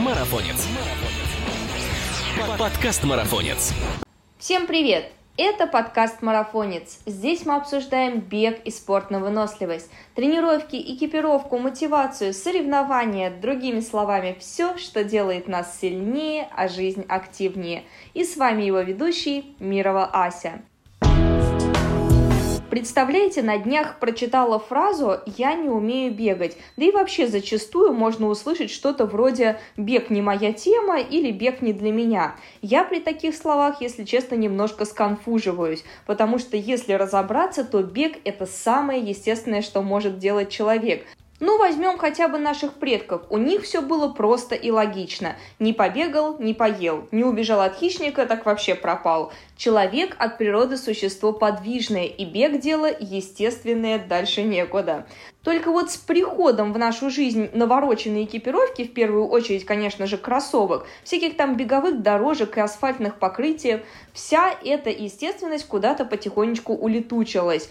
Марафонец. Подкаст Марафонец. Всем привет! Это подкаст «Марафонец». Здесь мы обсуждаем бег и спорт на выносливость, тренировки, экипировку, мотивацию, соревнования, другими словами, все, что делает нас сильнее, а жизнь активнее. И с вами его ведущий Мирова Ася. Представляете, на днях прочитала фразу «я не умею бегать». Да и вообще зачастую можно услышать что-то вроде «бег не моя тема» или «бег не для меня». Я при таких словах, если честно, немножко сконфуживаюсь, потому что если разобраться, то бег – это самое естественное, что может делать человек. Ну, возьмем хотя бы наших предков. У них все было просто и логично. Не побегал, не поел. Не убежал от хищника, так вообще пропал. Человек от природы существо подвижное, и бег дело естественное, дальше некуда. Только вот с приходом в нашу жизнь навороченной экипировки, в первую очередь, конечно же, кроссовок, всяких там беговых дорожек и асфальтных покрытий, вся эта естественность куда-то потихонечку улетучилась.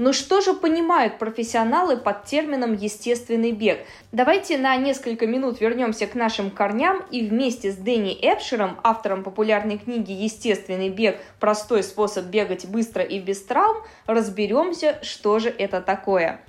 Но что же понимают профессионалы под термином «естественный бег»? Давайте на несколько минут вернемся к нашим корням и вместе с Дэнни Эпшером, автором популярной книги «Естественный бег. Простой способ бегать быстро и без травм», разберемся, что же это такое.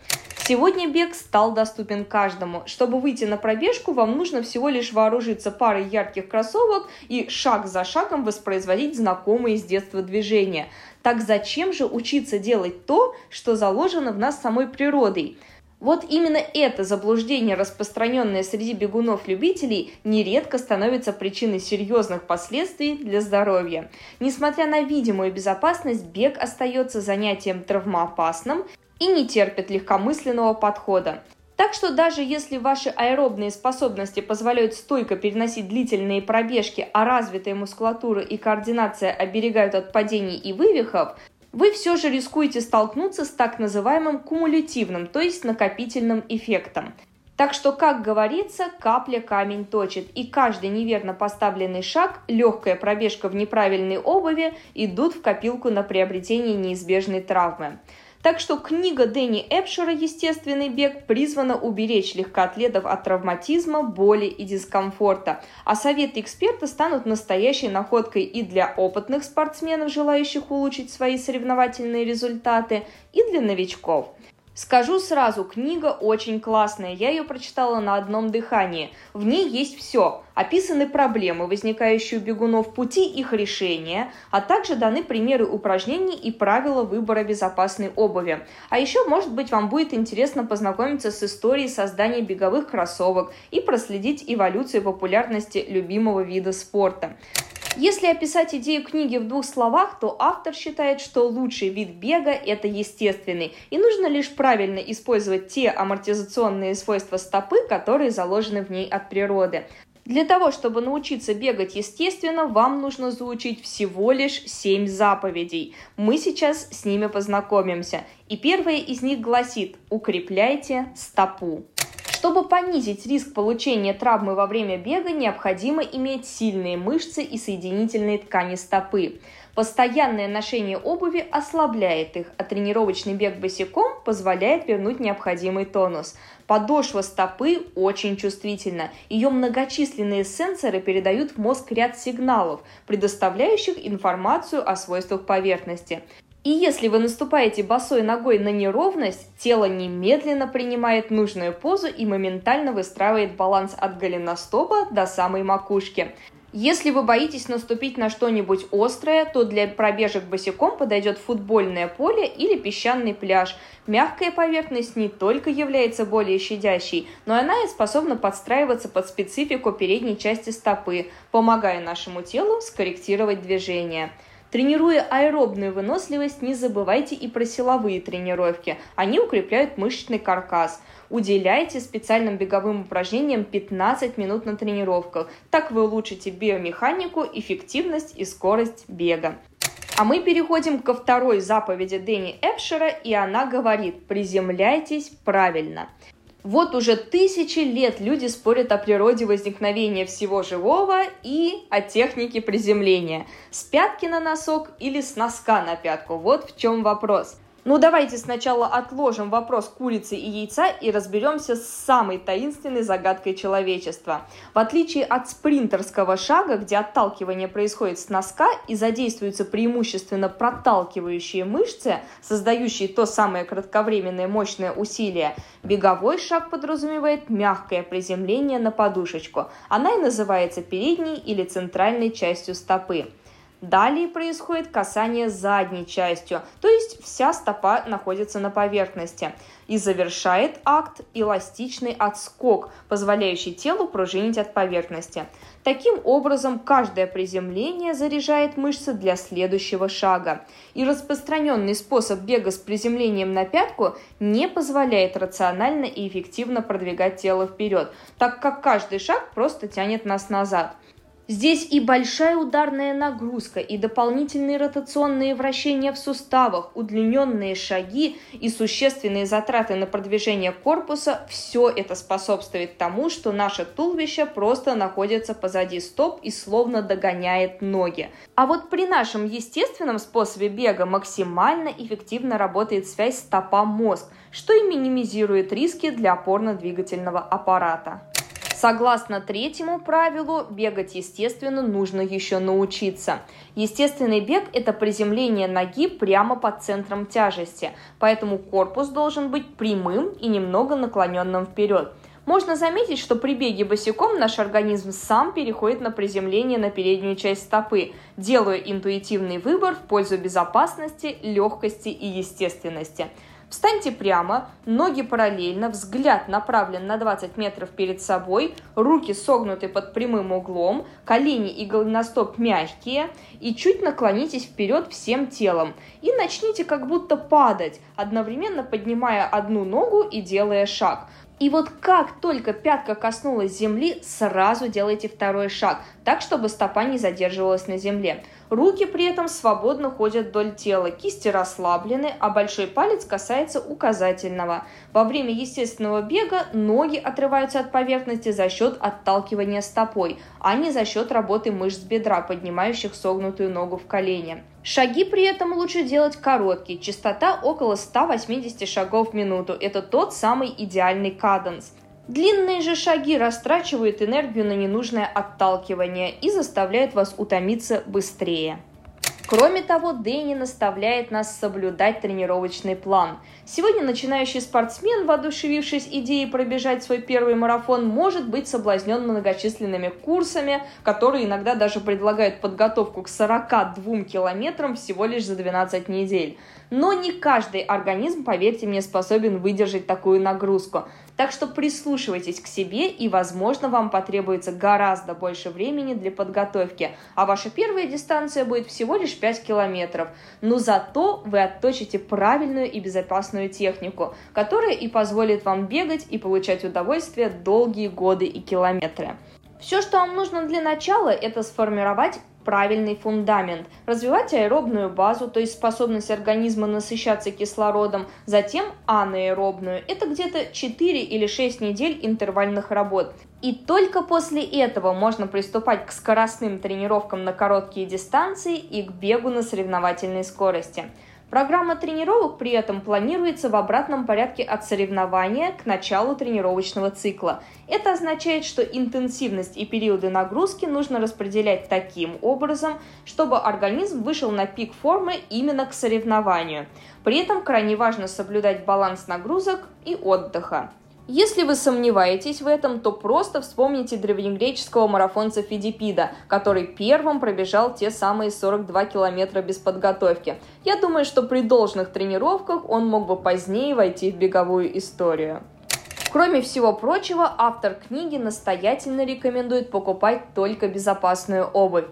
Сегодня бег стал доступен каждому. Чтобы выйти на пробежку, вам нужно всего лишь вооружиться парой ярких кроссовок и шаг за шагом воспроизводить знакомые с детства движения. Так зачем же учиться делать то, что заложено в нас самой природой? Вот именно это заблуждение, распространенное среди бегунов-любителей, нередко становится причиной серьезных последствий для здоровья. Несмотря на видимую безопасность, бег остается занятием травмоопасным и не терпит легкомысленного подхода. Так что даже если ваши аэробные способности позволяют стойко переносить длительные пробежки, а развитая мускулатура и координация оберегают от падений и вывихов, вы все же рискуете столкнуться с так называемым кумулятивным, то есть накопительным эффектом. Так что, как говорится, капля камень точит, и каждый неверно поставленный шаг, легкая пробежка в неправильной обуви идут в копилку на приобретение неизбежной травмы. Так что книга Дэнни Эпшера «Естественный бег» призвана уберечь легкоатлетов от травматизма, боли и дискомфорта. А советы эксперта станут настоящей находкой и для опытных спортсменов, желающих улучшить свои соревновательные результаты, и для новичков – Скажу сразу, книга очень классная, я ее прочитала на одном дыхании. В ней есть все. Описаны проблемы, возникающие у бегунов, пути их решения, а также даны примеры упражнений и правила выбора безопасной обуви. А еще, может быть, вам будет интересно познакомиться с историей создания беговых кроссовок и проследить эволюцию популярности любимого вида спорта. Если описать идею книги в двух словах, то автор считает, что лучший вид бега – это естественный, и нужно лишь правильно использовать те амортизационные свойства стопы, которые заложены в ней от природы. Для того, чтобы научиться бегать естественно, вам нужно заучить всего лишь 7 заповедей. Мы сейчас с ними познакомимся. И первая из них гласит «Укрепляйте стопу». Чтобы понизить риск получения травмы во время бега, необходимо иметь сильные мышцы и соединительные ткани стопы. Постоянное ношение обуви ослабляет их, а тренировочный бег босиком позволяет вернуть необходимый тонус. Подошва стопы очень чувствительна. Ее многочисленные сенсоры передают в мозг ряд сигналов, предоставляющих информацию о свойствах поверхности. И если вы наступаете босой ногой на неровность, тело немедленно принимает нужную позу и моментально выстраивает баланс от голеностопа до самой макушки. Если вы боитесь наступить на что-нибудь острое, то для пробежек босиком подойдет футбольное поле или песчаный пляж. Мягкая поверхность не только является более щадящей, но она и способна подстраиваться под специфику передней части стопы, помогая нашему телу скорректировать движение. Тренируя аэробную выносливость, не забывайте и про силовые тренировки. Они укрепляют мышечный каркас. Уделяйте специальным беговым упражнениям 15 минут на тренировках. Так вы улучшите биомеханику, эффективность и скорость бега. А мы переходим ко второй заповеди Дэнни Эпшера, и она говорит «приземляйтесь правильно». Вот уже тысячи лет люди спорят о природе возникновения всего живого и о технике приземления. С пятки на носок или с носка на пятку. Вот в чем вопрос. Ну давайте сначала отложим вопрос курицы и яйца и разберемся с самой таинственной загадкой человечества. В отличие от спринтерского шага, где отталкивание происходит с носка и задействуются преимущественно проталкивающие мышцы, создающие то самое кратковременное мощное усилие, беговой шаг подразумевает мягкое приземление на подушечку. Она и называется передней или центральной частью стопы. Далее происходит касание задней частью, то есть вся стопа находится на поверхности. И завершает акт эластичный отскок, позволяющий телу пружинить от поверхности. Таким образом, каждое приземление заряжает мышцы для следующего шага. И распространенный способ бега с приземлением на пятку не позволяет рационально и эффективно продвигать тело вперед, так как каждый шаг просто тянет нас назад. Здесь и большая ударная нагрузка, и дополнительные ротационные вращения в суставах, удлиненные шаги и существенные затраты на продвижение корпуса – все это способствует тому, что наше туловище просто находится позади стоп и словно догоняет ноги. А вот при нашем естественном способе бега максимально эффективно работает связь стопа-мозг, что и минимизирует риски для опорно-двигательного аппарата. Согласно третьему правилу, бегать естественно нужно еще научиться. Естественный бег – это приземление ноги прямо под центром тяжести, поэтому корпус должен быть прямым и немного наклоненным вперед. Можно заметить, что при беге босиком наш организм сам переходит на приземление на переднюю часть стопы, делая интуитивный выбор в пользу безопасности, легкости и естественности – Встаньте прямо, ноги параллельно, взгляд направлен на 20 метров перед собой, руки согнуты под прямым углом, колени и голеностоп мягкие, и чуть наклонитесь вперед всем телом. И начните как будто падать, одновременно поднимая одну ногу и делая шаг. И вот как только пятка коснулась земли, сразу делайте второй шаг, так чтобы стопа не задерживалась на земле. Руки при этом свободно ходят вдоль тела, кисти расслаблены, а большой палец касается указательного. Во время естественного бега ноги отрываются от поверхности за счет отталкивания стопой, а не за счет работы мышц бедра, поднимающих согнутую ногу в колени. Шаги при этом лучше делать короткие, частота около 180 шагов в минуту. Это тот самый идеальный каденс. Длинные же шаги растрачивают энергию на ненужное отталкивание и заставляют вас утомиться быстрее. Кроме того, Дэнни наставляет нас соблюдать тренировочный план. Сегодня начинающий спортсмен, воодушевившись идеей пробежать свой первый марафон, может быть соблазнен многочисленными курсами, которые иногда даже предлагают подготовку к 42 километрам всего лишь за 12 недель. Но не каждый организм, поверьте мне, способен выдержать такую нагрузку. Так что прислушивайтесь к себе, и, возможно, вам потребуется гораздо больше времени для подготовки, а ваша первая дистанция будет всего лишь 5 километров. Но зато вы отточите правильную и безопасную технику, которая и позволит вам бегать и получать удовольствие долгие годы и километры. Все, что вам нужно для начала, это сформировать правильный фундамент, развивать аэробную базу, то есть способность организма насыщаться кислородом, затем анаэробную. Это где-то 4 или 6 недель интервальных работ. И только после этого можно приступать к скоростным тренировкам на короткие дистанции и к бегу на соревновательной скорости. Программа тренировок при этом планируется в обратном порядке от соревнования к началу тренировочного цикла. Это означает, что интенсивность и периоды нагрузки нужно распределять таким образом, чтобы организм вышел на пик формы именно к соревнованию. При этом крайне важно соблюдать баланс нагрузок и отдыха. Если вы сомневаетесь в этом, то просто вспомните древнегреческого марафонца Фидипида, который первым пробежал те самые 42 километра без подготовки. Я думаю, что при должных тренировках он мог бы позднее войти в беговую историю. Кроме всего прочего, автор книги настоятельно рекомендует покупать только безопасную обувь.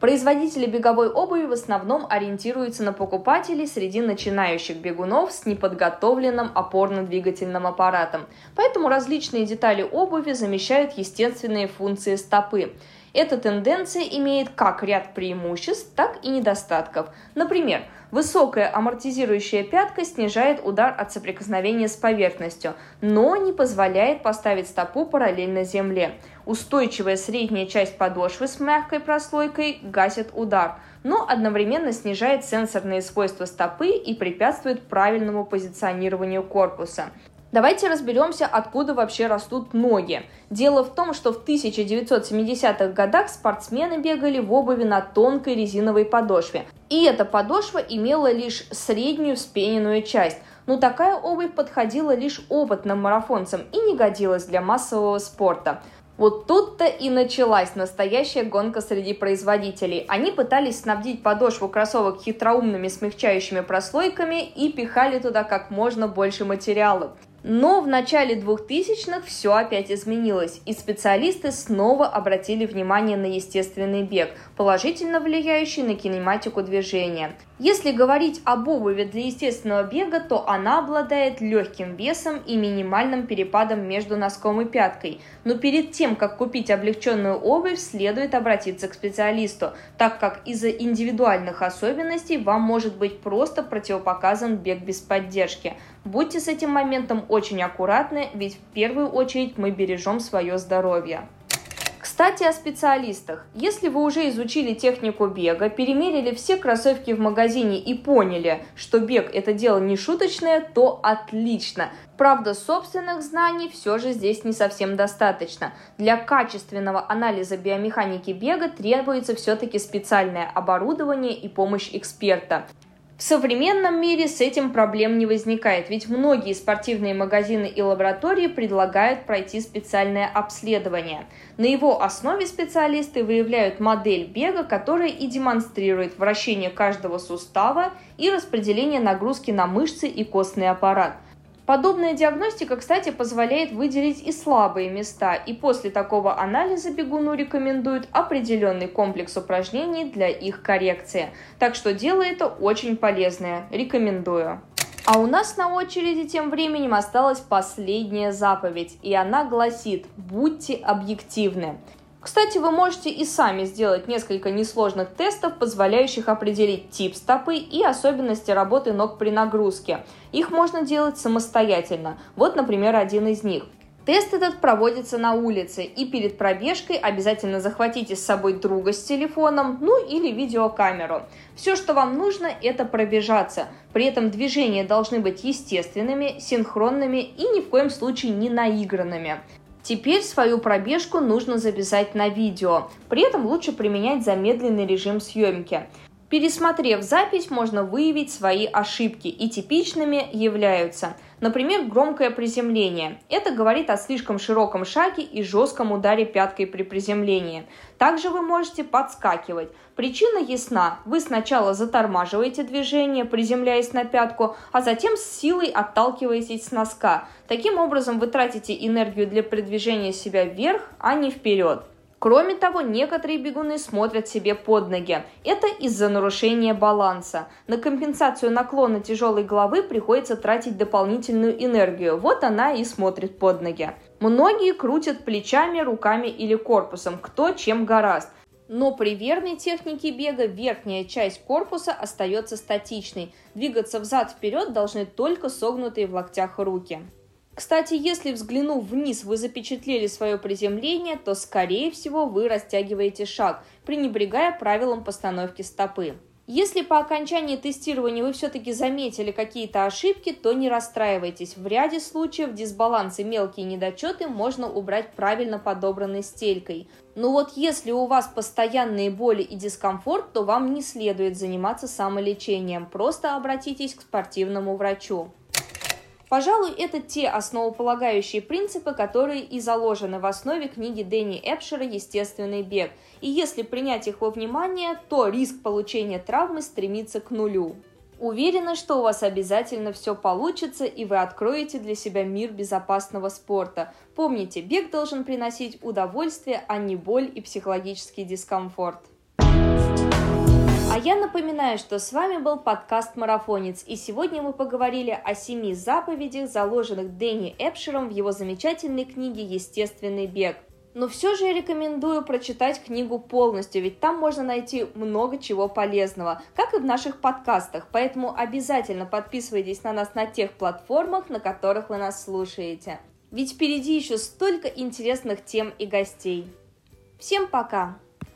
Производители беговой обуви в основном ориентируются на покупателей среди начинающих бегунов с неподготовленным опорно-двигательным аппаратом, поэтому различные детали обуви замещают естественные функции стопы. Эта тенденция имеет как ряд преимуществ, так и недостатков. Например, Высокая амортизирующая пятка снижает удар от соприкосновения с поверхностью, но не позволяет поставить стопу параллельно земле. Устойчивая средняя часть подошвы с мягкой прослойкой гасит удар, но одновременно снижает сенсорные свойства стопы и препятствует правильному позиционированию корпуса. Давайте разберемся, откуда вообще растут ноги. Дело в том, что в 1970-х годах спортсмены бегали в обуви на тонкой резиновой подошве. И эта подошва имела лишь среднюю вспененную часть. Но такая обувь подходила лишь опытным марафонцам и не годилась для массового спорта. Вот тут-то и началась настоящая гонка среди производителей. Они пытались снабдить подошву кроссовок хитроумными смягчающими прослойками и пихали туда как можно больше материалов. Но в начале 2000-х все опять изменилось, и специалисты снова обратили внимание на естественный бег, положительно влияющий на кинематику движения. Если говорить об обуви для естественного бега, то она обладает легким весом и минимальным перепадом между носком и пяткой. Но перед тем, как купить облегченную обувь, следует обратиться к специалисту, так как из-за индивидуальных особенностей вам может быть просто противопоказан бег без поддержки. Будьте с этим моментом очень аккуратны, ведь в первую очередь мы бережем свое здоровье. Кстати, о специалистах. Если вы уже изучили технику бега, перемерили все кроссовки в магазине и поняли, что бег это дело не шуточное, то отлично. Правда, собственных знаний все же здесь не совсем достаточно. Для качественного анализа биомеханики бега требуется все-таки специальное оборудование и помощь эксперта. В современном мире с этим проблем не возникает, ведь многие спортивные магазины и лаборатории предлагают пройти специальное обследование. На его основе специалисты выявляют модель бега, которая и демонстрирует вращение каждого сустава и распределение нагрузки на мышцы и костный аппарат. Подобная диагностика, кстати, позволяет выделить и слабые места, и после такого анализа бегуну рекомендуют определенный комплекс упражнений для их коррекции. Так что дело это очень полезное, рекомендую. А у нас на очереди тем временем осталась последняя заповедь, и она гласит «Будьте объективны». Кстати, вы можете и сами сделать несколько несложных тестов, позволяющих определить тип стопы и особенности работы ног при нагрузке. Их можно делать самостоятельно. Вот, например, один из них. Тест этот проводится на улице, и перед пробежкой обязательно захватите с собой друга с телефоном, ну или видеокамеру. Все, что вам нужно, это пробежаться. При этом движения должны быть естественными, синхронными и ни в коем случае не наигранными. Теперь свою пробежку нужно записать на видео. При этом лучше применять замедленный режим съемки. Пересмотрев запись, можно выявить свои ошибки, и типичными являются, например, громкое приземление. Это говорит о слишком широком шаге и жестком ударе пяткой при приземлении. Также вы можете подскакивать. Причина ясна. Вы сначала затормаживаете движение, приземляясь на пятку, а затем с силой отталкиваетесь с носка. Таким образом вы тратите энергию для продвижения себя вверх, а не вперед. Кроме того, некоторые бегуны смотрят себе под ноги. Это из-за нарушения баланса. На компенсацию наклона тяжелой головы приходится тратить дополнительную энергию. Вот она и смотрит под ноги. Многие крутят плечами, руками или корпусом, кто чем гораст. Но при верной технике бега верхняя часть корпуса остается статичной. Двигаться взад-вперед должны только согнутые в локтях руки. Кстати, если взглянув вниз, вы запечатлели свое приземление, то, скорее всего, вы растягиваете шаг, пренебрегая правилам постановки стопы. Если по окончании тестирования вы все-таки заметили какие-то ошибки, то не расстраивайтесь. В ряде случаев дисбаланс и мелкие недочеты можно убрать правильно подобранной стелькой. Но вот если у вас постоянные боли и дискомфорт, то вам не следует заниматься самолечением. Просто обратитесь к спортивному врачу. Пожалуй, это те основополагающие принципы, которые и заложены в основе книги Дэнни Эпшера «Естественный бег». И если принять их во внимание, то риск получения травмы стремится к нулю. Уверена, что у вас обязательно все получится, и вы откроете для себя мир безопасного спорта. Помните, бег должен приносить удовольствие, а не боль и психологический дискомфорт. А я напоминаю, что с вами был подкаст «Марафонец», и сегодня мы поговорили о семи заповедях, заложенных Дэнни Эпшером в его замечательной книге «Естественный бег». Но все же рекомендую прочитать книгу полностью, ведь там можно найти много чего полезного, как и в наших подкастах. Поэтому обязательно подписывайтесь на нас на тех платформах, на которых вы нас слушаете. Ведь впереди еще столько интересных тем и гостей. Всем пока!